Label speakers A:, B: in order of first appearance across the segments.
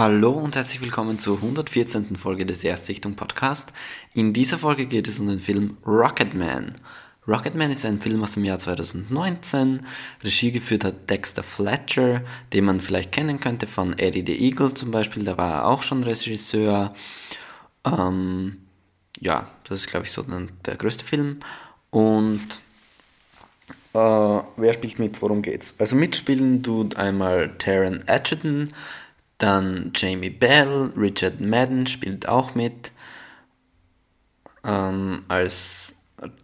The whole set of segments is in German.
A: Hallo und herzlich willkommen zur 114. Folge des Erstsichtung Podcast. In dieser Folge geht es um den Film Rocketman. Rocketman ist ein Film aus dem Jahr 2019. Regie geführt hat Dexter Fletcher, den man vielleicht kennen könnte von Eddie the Eagle zum Beispiel. Da war er auch schon Regisseur. Ähm, ja, das ist glaube ich so der größte Film. Und äh, wer spielt mit? Worum geht's? Also mitspielen tut einmal Taron Edgerton, dann Jamie Bell, Richard Madden spielt auch mit. Ähm, als,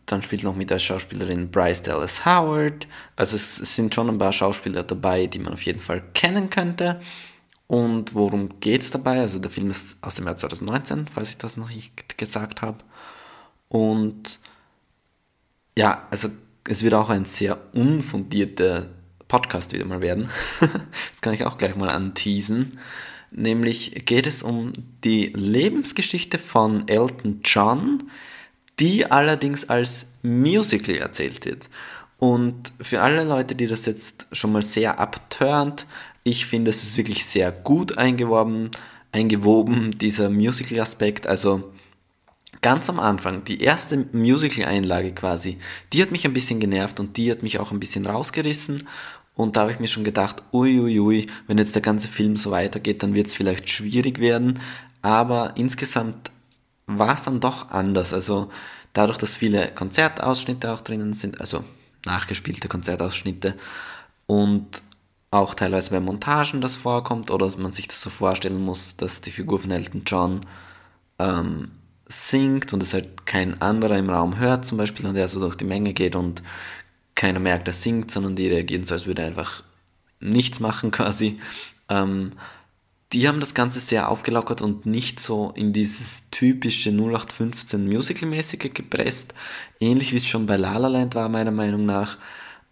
A: dann spielt noch mit als Schauspielerin Bryce Dallas Howard. Also es, sind schon ein paar Schauspieler dabei, die man auf jeden Fall kennen könnte. Und worum geht es dabei? Also der Film ist aus dem Jahr 2019, falls ich das noch nicht gesagt habe. Und ja, also es wird auch ein sehr unfundierter Podcast wieder mal werden. das kann ich auch gleich mal anteasen. Nämlich geht es um die Lebensgeschichte von Elton John, die allerdings als Musical erzählt wird. Und für alle Leute, die das jetzt schon mal sehr abturnt, ich finde, es ist wirklich sehr gut eingewoben, eingewoben dieser Musical-Aspekt. Also ganz am Anfang, die erste Musical-Einlage quasi, die hat mich ein bisschen genervt und die hat mich auch ein bisschen rausgerissen. Und da habe ich mir schon gedacht, uiuiui, ui, ui, wenn jetzt der ganze Film so weitergeht, dann wird es vielleicht schwierig werden. Aber insgesamt war es dann doch anders. Also dadurch, dass viele Konzertausschnitte auch drinnen sind, also nachgespielte Konzertausschnitte und auch teilweise bei Montagen das vorkommt oder man sich das so vorstellen muss, dass die Figur von Elton John ähm, singt und es halt kein anderer im Raum hört zum Beispiel und er so durch die Menge geht und keiner merkt, er singt, sondern die reagieren so, als würde er einfach nichts machen quasi. Ähm, die haben das Ganze sehr aufgelockert und nicht so in dieses typische 0815 Musical-mäßige gepresst. Ähnlich wie es schon bei La La Land war, meiner Meinung nach.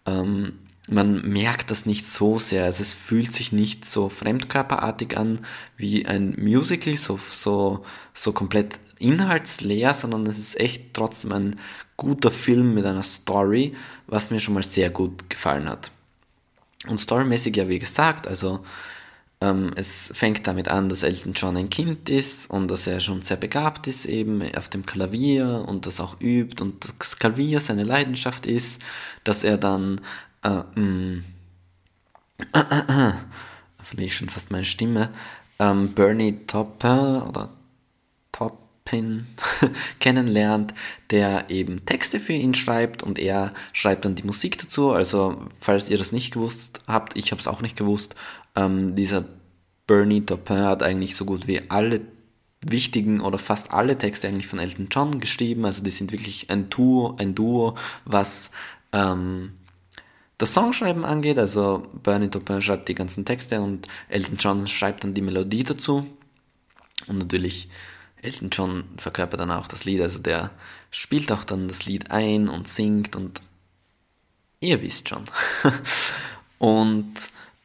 A: Ähm, man merkt das nicht so sehr. Also es fühlt sich nicht so fremdkörperartig an wie ein Musical, so, so, so komplett inhaltsleer, sondern es ist echt trotzdem ein guter Film mit einer Story, was mir schon mal sehr gut gefallen hat. Und storymäßig ja wie gesagt, also ähm, es fängt damit an, dass Elton John ein Kind ist und dass er schon sehr begabt ist eben auf dem Klavier und das auch übt und das Klavier seine Leidenschaft ist, dass er dann äh, mh, äh, äh, verliere ich schon fast meine Stimme, ähm, Bernie Taupin oder kennenlernt, der eben Texte für ihn schreibt und er schreibt dann die Musik dazu. Also falls ihr das nicht gewusst habt, ich habe es auch nicht gewusst, ähm, dieser Bernie Taupin hat eigentlich so gut wie alle wichtigen oder fast alle Texte eigentlich von Elton John geschrieben. Also die sind wirklich ein Duo, ein Duo, was ähm, das Songschreiben angeht. Also Bernie Taupin schreibt die ganzen Texte und Elton John schreibt dann die Melodie dazu. Und natürlich Elton John verkörpert dann auch das Lied, also der spielt auch dann das Lied ein und singt und ihr wisst schon. und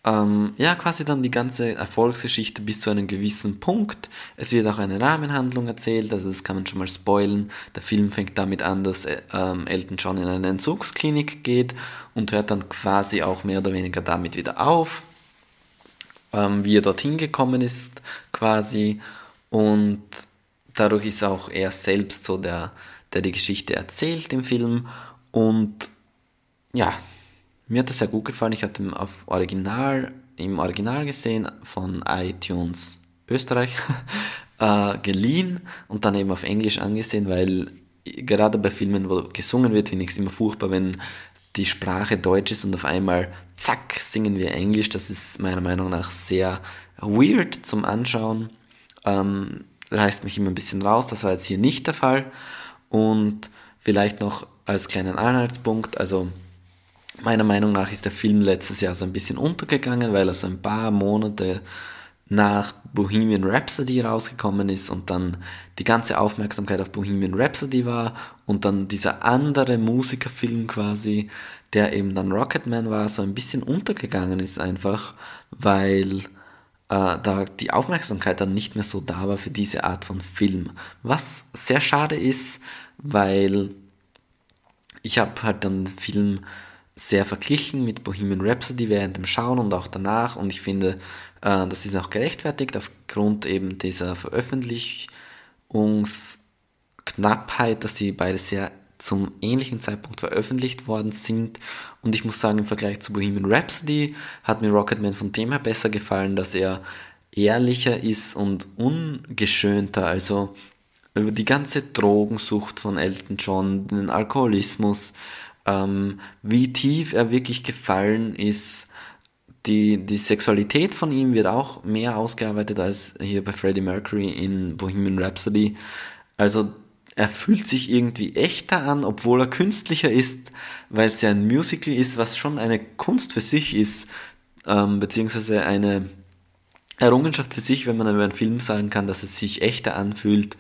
A: ähm, ja, quasi dann die ganze Erfolgsgeschichte bis zu einem gewissen Punkt. Es wird auch eine Rahmenhandlung erzählt, also das kann man schon mal spoilen. Der Film fängt damit an, dass äh, ähm, Elton John in eine Entzugsklinik geht und hört dann quasi auch mehr oder weniger damit wieder auf, ähm, wie er dorthin gekommen ist quasi. Und dadurch ist auch er selbst so der, der die Geschichte erzählt im Film. Und ja, mir hat das sehr gut gefallen. Ich hatte ihn auf Original, im Original gesehen von iTunes Österreich äh, geliehen und dann eben auf Englisch angesehen, weil gerade bei Filmen, wo gesungen wird, finde ich es immer furchtbar, wenn die Sprache Deutsch ist und auf einmal zack, singen wir Englisch. Das ist meiner Meinung nach sehr weird zum Anschauen. Ähm, reißt mich immer ein bisschen raus. Das war jetzt hier nicht der Fall. Und vielleicht noch als kleinen Anhaltspunkt, also meiner Meinung nach ist der Film letztes Jahr so ein bisschen untergegangen, weil er so ein paar Monate nach Bohemian Rhapsody rausgekommen ist und dann die ganze Aufmerksamkeit auf Bohemian Rhapsody war und dann dieser andere Musikerfilm quasi, der eben dann Rocketman war, so ein bisschen untergegangen ist einfach, weil äh, da die Aufmerksamkeit dann nicht mehr so da war für diese Art von Film. Was sehr schade ist, weil ich habe halt dann den Film sehr verglichen mit Bohemian Rhapsody während dem Schauen und auch danach und ich finde, äh, das ist auch gerechtfertigt aufgrund eben dieser Veröffentlichungsknappheit, dass die beide sehr zum ähnlichen Zeitpunkt veröffentlicht worden sind. Und ich muss sagen, im Vergleich zu Bohemian Rhapsody hat mir Rocketman von dem her besser gefallen, dass er ehrlicher ist und ungeschönter. Also über die ganze Drogensucht von Elton John, den Alkoholismus, ähm, wie tief er wirklich gefallen ist. Die, die Sexualität von ihm wird auch mehr ausgearbeitet als hier bei Freddie Mercury in Bohemian Rhapsody. Also er fühlt sich irgendwie echter an, obwohl er künstlicher ist, weil es ja ein Musical ist, was schon eine Kunst für sich ist, ähm, beziehungsweise eine Errungenschaft für sich, wenn man über einen Film sagen kann, dass es sich echter anfühlt,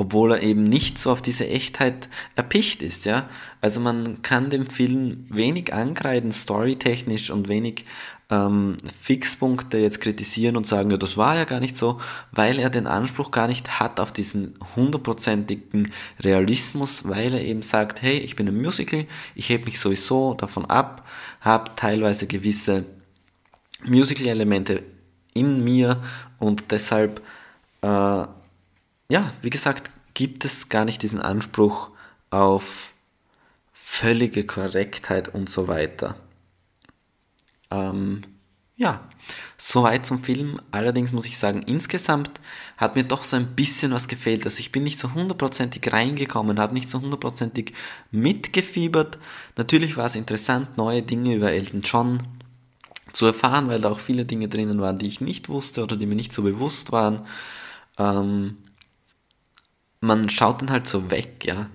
A: obwohl er eben nicht so auf diese Echtheit erpicht ist, ja. Also man kann dem Film wenig angreifen, storytechnisch und wenig ähm, Fixpunkte jetzt kritisieren und sagen, ja, das war ja gar nicht so, weil er den Anspruch gar nicht hat auf diesen hundertprozentigen Realismus, weil er eben sagt, hey, ich bin ein Musical, ich hebe mich sowieso davon ab, habe teilweise gewisse Musical-Elemente in mir und deshalb, äh, ja, wie gesagt, gibt es gar nicht diesen Anspruch auf völlige Korrektheit und so weiter. Ähm, ja, soweit zum Film. Allerdings muss ich sagen, insgesamt hat mir doch so ein bisschen was gefehlt. Also ich bin nicht so hundertprozentig reingekommen, habe nicht so hundertprozentig mitgefiebert. Natürlich war es interessant, neue Dinge über Elton John zu erfahren, weil da auch viele Dinge drinnen waren, die ich nicht wusste oder die mir nicht so bewusst waren. Ähm, man schaut dann halt so weg, ja.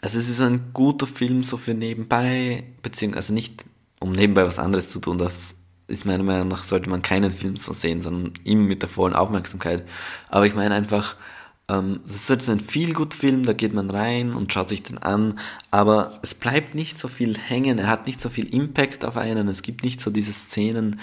A: Also es ist ein guter Film so für nebenbei, beziehungsweise also nicht um nebenbei was anderes zu tun, das ist meiner Meinung nach, sollte man keinen Film so sehen, sondern immer mit der vollen Aufmerksamkeit. Aber ich meine einfach, ähm, es ist halt so ein Feel-Good-Film, da geht man rein und schaut sich den an, aber es bleibt nicht so viel hängen, er hat nicht so viel Impact auf einen, es gibt nicht so diese Szenen,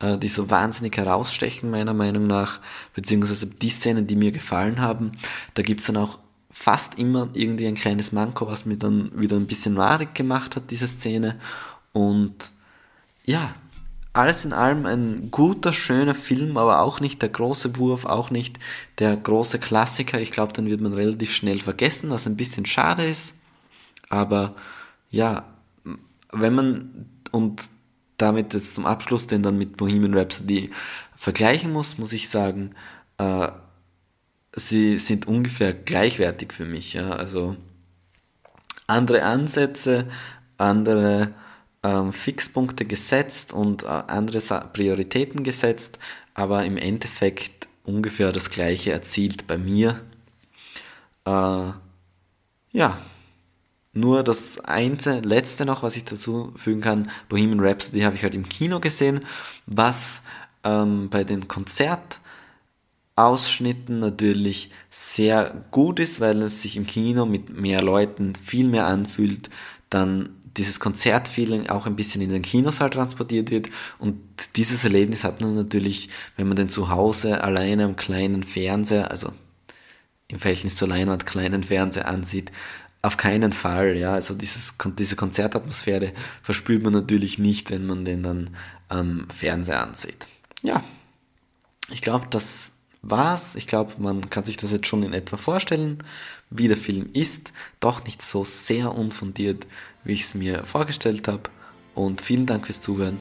A: äh, die so wahnsinnig herausstechen, meiner Meinung nach, beziehungsweise die Szenen, die mir gefallen haben. Da gibt es dann auch fast immer irgendwie ein kleines Manko, was mir dann wieder ein bisschen madig gemacht hat, diese Szene. Und ja, alles in allem ein guter, schöner Film, aber auch nicht der große Wurf, auch nicht der große Klassiker. Ich glaube, dann wird man relativ schnell vergessen, was ein bisschen schade ist. Aber ja, wenn man und damit jetzt zum Abschluss den dann mit Bohemian Rhapsody vergleichen muss, muss ich sagen, äh, sie sind ungefähr gleichwertig für mich. Ja? Also andere Ansätze, andere ähm, Fixpunkte gesetzt und äh, andere Prioritäten gesetzt, aber im Endeffekt ungefähr das gleiche erzielt bei mir. Äh, ja, nur das eine, letzte noch, was ich dazu fügen kann, Bohemian Rhapsody habe ich halt im Kino gesehen, was ähm, bei den Konzertausschnitten natürlich sehr gut ist, weil es sich im Kino mit mehr Leuten viel mehr anfühlt, dann dieses Konzertfeeling auch ein bisschen in den Kinosaal transportiert wird. Und dieses Erlebnis hat man natürlich, wenn man den zu Hause alleine am kleinen Fernseher, also im Verhältnis zur Leinwand kleinen Fernseher ansieht, auf keinen Fall. Ja, also dieses, diese Konzertatmosphäre verspürt man natürlich nicht, wenn man den dann am Fernseher ansieht. Ja, ich glaube, das war's. Ich glaube, man kann sich das jetzt schon in etwa vorstellen, wie der Film ist. Doch nicht so sehr unfundiert, wie ich es mir vorgestellt habe. Und vielen Dank fürs Zuhören.